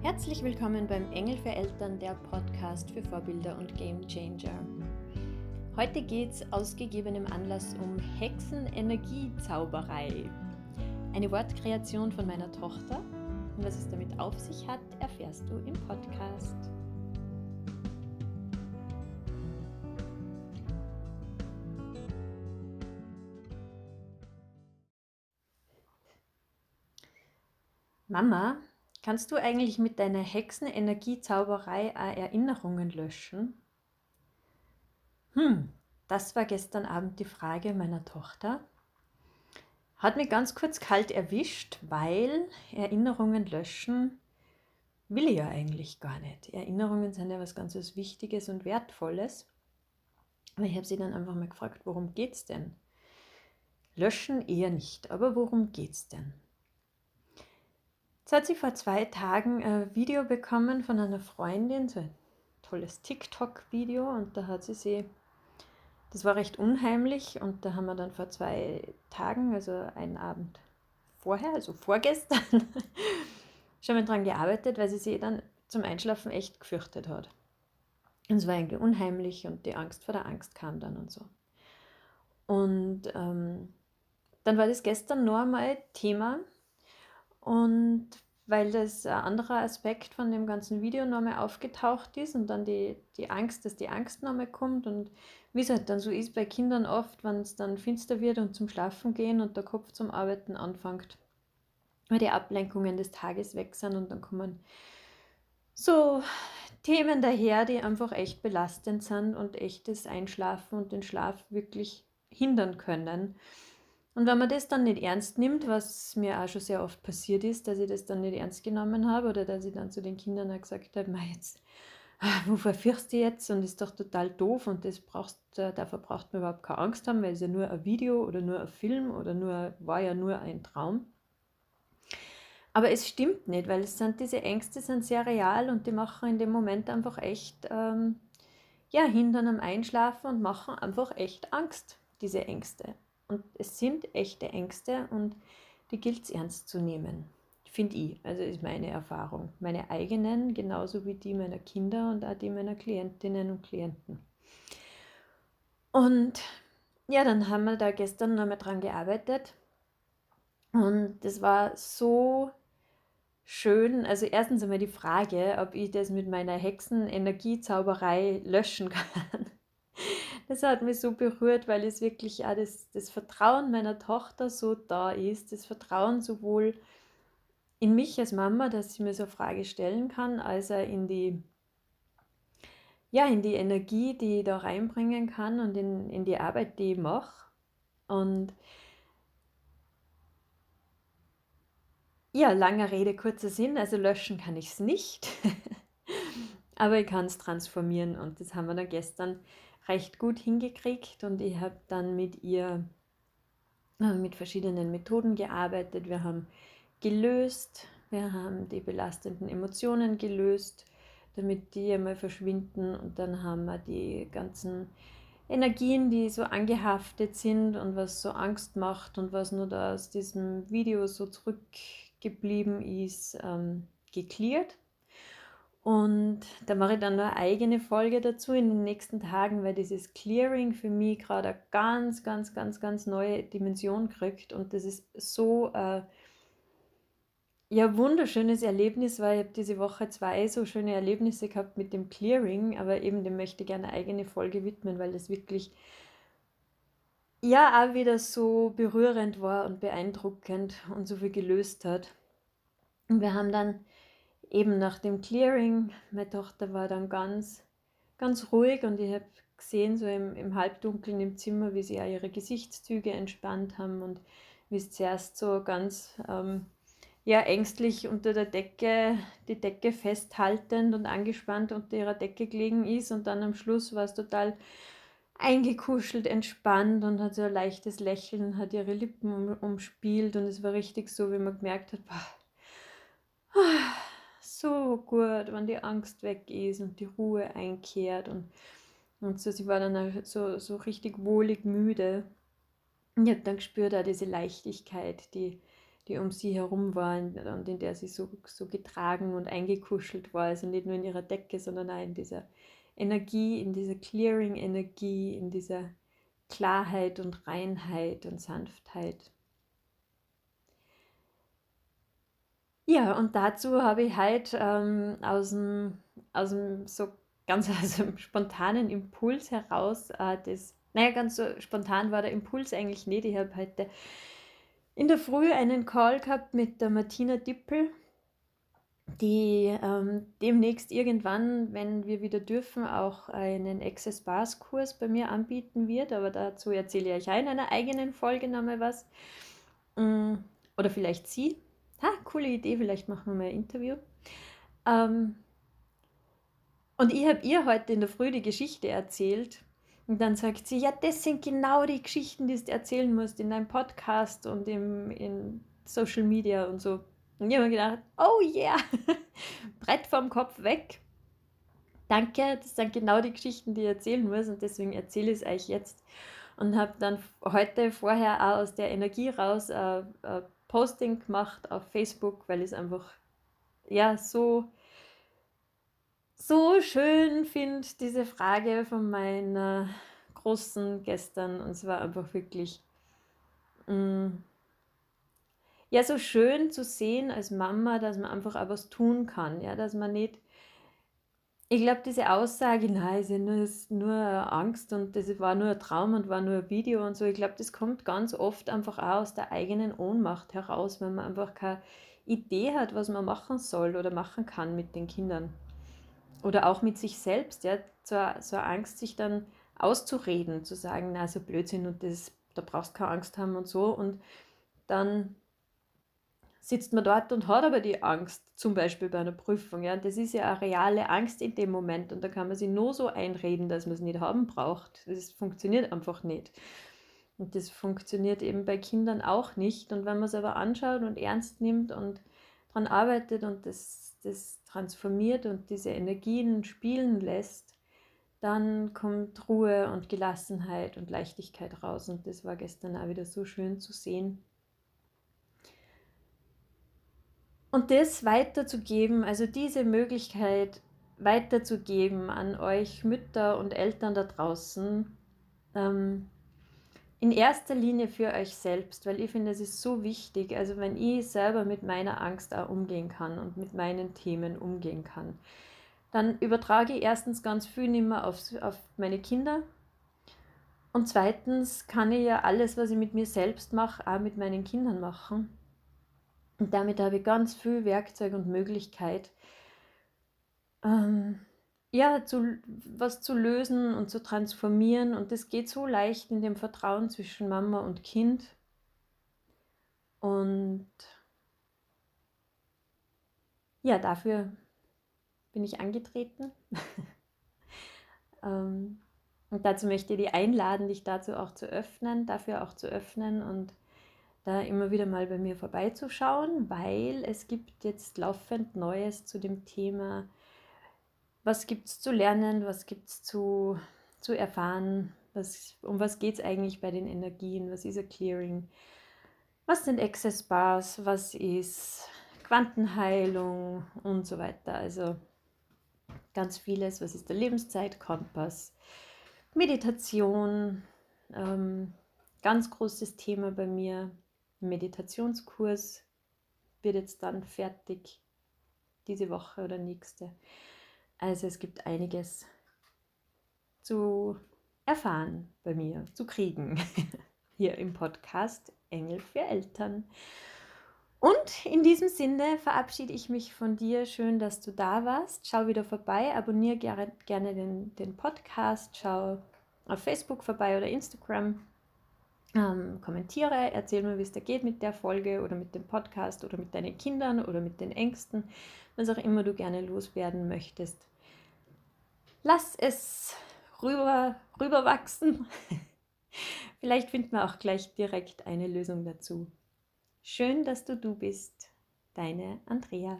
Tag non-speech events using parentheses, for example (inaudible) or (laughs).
Herzlich willkommen beim Engel für Eltern, der Podcast für Vorbilder und Game Changer. Heute geht es aus gegebenem Anlass um Hexenenergiezauberei. Eine Wortkreation von meiner Tochter. Und was es damit auf sich hat, erfährst du im Podcast. Mama, kannst du eigentlich mit deiner Hexenenergiezauberei Erinnerungen löschen? Hm, das war gestern Abend die Frage meiner Tochter. Hat mich ganz kurz kalt erwischt, weil Erinnerungen löschen will ich ja eigentlich gar nicht. Erinnerungen sind ja was ganz was Wichtiges und Wertvolles. Aber ich habe sie dann einfach mal gefragt, worum geht's denn? Löschen eher nicht, aber worum geht's denn? Jetzt hat sie vor zwei Tagen ein Video bekommen von einer Freundin, so ein tolles TikTok-Video, und da hat sie sie, das war recht unheimlich, und da haben wir dann vor zwei Tagen, also einen Abend vorher, also vorgestern, (laughs) schon mal dran gearbeitet, weil sie sich dann zum Einschlafen echt gefürchtet hat. Und es war irgendwie unheimlich und die Angst vor der Angst kam dann und so. Und ähm, dann war das gestern noch einmal Thema und weil das ein anderer Aspekt von dem ganzen Video nochmal aufgetaucht ist und dann die, die Angst, dass die Angst nochmal kommt und wie es halt dann so ist bei Kindern oft, wenn es dann finster wird und zum Schlafen gehen und der Kopf zum Arbeiten anfängt, weil die Ablenkungen des Tages weg sind und dann kommen so Themen daher, die einfach echt belastend sind und echtes Einschlafen und den Schlaf wirklich hindern können. Und wenn man das dann nicht ernst nimmt, was mir auch schon sehr oft passiert ist, dass ich das dann nicht ernst genommen habe oder dass ich dann zu den Kindern auch gesagt habe, jetzt, ah, wovor fürchst du jetzt und ist doch total doof und das brauchst, dafür braucht man überhaupt keine Angst haben, weil es ja nur ein Video oder nur ein Film oder nur, war ja nur ein Traum. Aber es stimmt nicht, weil es sind diese Ängste sind sehr real und die machen in dem Moment einfach echt, ähm, ja, hindern am Einschlafen und machen einfach echt Angst, diese Ängste. Und es sind echte Ängste und die gilt es ernst zu nehmen, finde ich. Also ist meine Erfahrung. Meine eigenen, genauso wie die meiner Kinder und auch die meiner Klientinnen und Klienten. Und ja, dann haben wir da gestern nochmal dran gearbeitet. Und das war so schön. Also erstens einmal die Frage, ob ich das mit meiner Hexenenergiezauberei löschen kann das hat mich so berührt, weil es wirklich auch das, das Vertrauen meiner Tochter so da ist, das Vertrauen sowohl in mich als Mama, dass sie mir so eine Frage stellen kann, als auch in die, ja, in die Energie, die ich da reinbringen kann und in, in die Arbeit, die ich mache. Und ja, langer Rede, kurzer Sinn, also löschen kann ich es nicht, (laughs) aber ich kann es transformieren und das haben wir dann gestern recht gut hingekriegt und ich habe dann mit ihr äh, mit verschiedenen Methoden gearbeitet. Wir haben gelöst, wir haben die belastenden Emotionen gelöst, damit die einmal verschwinden und dann haben wir die ganzen Energien, die so angehaftet sind und was so Angst macht und was nur da aus diesem Video so zurückgeblieben ist, ähm, geklärt. Und da mache ich dann noch eine eigene Folge dazu in den nächsten Tagen, weil dieses Clearing für mich gerade eine ganz, ganz, ganz, ganz neue Dimension kriegt. Und das ist so äh, ja, wunderschönes Erlebnis, weil ich habe diese Woche zwei so schöne Erlebnisse gehabt mit dem Clearing, aber eben dem möchte ich gerne eine eigene Folge widmen, weil das wirklich ja auch wieder so berührend war und beeindruckend und so viel gelöst hat. Und wir haben dann eben nach dem Clearing, meine Tochter war dann ganz, ganz ruhig und ich habe gesehen, so im, im Halbdunkeln im Zimmer, wie sie auch ihre Gesichtszüge entspannt haben und wie es zuerst so ganz ähm, ja, ängstlich unter der Decke, die Decke festhaltend und angespannt unter ihrer Decke gelegen ist und dann am Schluss war es total eingekuschelt, entspannt und hat so ein leichtes Lächeln, hat ihre Lippen um, umspielt und es war richtig so, wie man gemerkt hat, boah, so gut, wenn die Angst weg ist und die Ruhe einkehrt und, und so, sie war dann so, so richtig wohlig müde. Und ich habe dann gespürt auch diese Leichtigkeit, die, die um sie herum war und in der sie so, so getragen und eingekuschelt war. Also nicht nur in ihrer Decke, sondern auch in dieser Energie, in dieser Clearing-Energie, in dieser Klarheit und Reinheit und Sanftheit. Ja, und dazu habe ich halt ähm, aus, dem, aus dem so ganz (laughs) aus dem spontanen Impuls heraus äh, das, naja, ganz so spontan war der Impuls eigentlich nicht. Ich habe heute in der Früh einen Call gehabt mit der Martina Dippel, die ähm, demnächst irgendwann, wenn wir wieder dürfen, auch einen Access Bars Kurs bei mir anbieten wird. Aber dazu erzähle ich euch in einer eigenen Folge nochmal was. Mm, oder vielleicht sie ha, coole Idee, vielleicht machen wir mal ein Interview. Ähm, und ich habe ihr heute in der Früh die Geschichte erzählt. Und dann sagt sie, ja, das sind genau die Geschichten, die du erzählen musst in deinem Podcast und im, in Social Media und so. Und ich habe mir gedacht, oh yeah, (laughs) Brett vom Kopf weg. Danke, das sind genau die Geschichten, die ich erzählen muss und deswegen erzähle ich es euch jetzt. Und habe dann heute vorher auch aus der Energie raus äh, äh, Posting gemacht auf Facebook, weil ich es einfach ja so so schön finde, diese Frage von meiner Großen gestern. Und es war einfach wirklich mh, mm, ja so schön zu sehen als Mama, dass man einfach auch was tun kann, ja, dass man nicht ich glaube, diese Aussage, nein, ist nur, ist nur Angst und das war nur ein Traum und war nur ein Video und so, ich glaube, das kommt ganz oft einfach auch aus der eigenen Ohnmacht heraus, wenn man einfach keine Idee hat, was man machen soll oder machen kann mit den Kindern. Oder auch mit sich selbst, ja, so, so eine Angst, sich dann auszureden, zu sagen, na, so Blödsinn und das, da brauchst du keine Angst haben und so. Und dann sitzt man dort und hat aber die Angst, zum Beispiel bei einer Prüfung. Ja? Das ist ja eine reale Angst in dem Moment und da kann man sich nur so einreden, dass man es nicht haben braucht. Das funktioniert einfach nicht. Und das funktioniert eben bei Kindern auch nicht. Und wenn man es aber anschaut und ernst nimmt und daran arbeitet und das, das transformiert und diese Energien spielen lässt, dann kommt Ruhe und Gelassenheit und Leichtigkeit raus. Und das war gestern auch wieder so schön zu sehen. Und das weiterzugeben, also diese Möglichkeit weiterzugeben an euch Mütter und Eltern da draußen, ähm, in erster Linie für euch selbst, weil ich finde, es ist so wichtig. Also wenn ich selber mit meiner Angst auch umgehen kann und mit meinen Themen umgehen kann, dann übertrage ich erstens ganz viel nicht mehr auf, auf meine Kinder. Und zweitens kann ich ja alles, was ich mit mir selbst mache, auch mit meinen Kindern machen. Und damit habe ich ganz viel Werkzeug und Möglichkeit, ähm, ja, zu, was zu lösen und zu transformieren. Und das geht so leicht in dem Vertrauen zwischen Mama und Kind. Und ja, dafür bin ich angetreten. (laughs) ähm, und dazu möchte ich dich einladen, dich dazu auch zu öffnen, dafür auch zu öffnen und da immer wieder mal bei mir vorbeizuschauen, weil es gibt jetzt laufend Neues zu dem Thema, was gibt es zu lernen, was gibt es zu, zu erfahren, was, um was geht es eigentlich bei den Energien, was ist ein Clearing, was sind Access Bars, was ist Quantenheilung? Und so weiter. Also ganz vieles, was ist der Lebenszeitkompass, Meditation, ähm, ganz großes Thema bei mir, Meditationskurs wird jetzt dann fertig diese Woche oder nächste. Also es gibt einiges zu erfahren bei mir, zu kriegen (laughs) hier im Podcast Engel für Eltern. Und in diesem Sinne verabschiede ich mich von dir. Schön, dass du da warst. Schau wieder vorbei, abonniere gerne, den, den Podcast, schau auf Facebook vorbei oder Instagram ähm, kommentiere, erzähl mir, wie es dir geht mit der Folge oder mit dem Podcast oder mit deinen Kindern oder mit den Ängsten, was auch immer du gerne loswerden möchtest. Lass es rüber, rüber wachsen. (laughs) Vielleicht finden wir auch gleich direkt eine Lösung dazu. Schön, dass du du bist. Deine Andrea.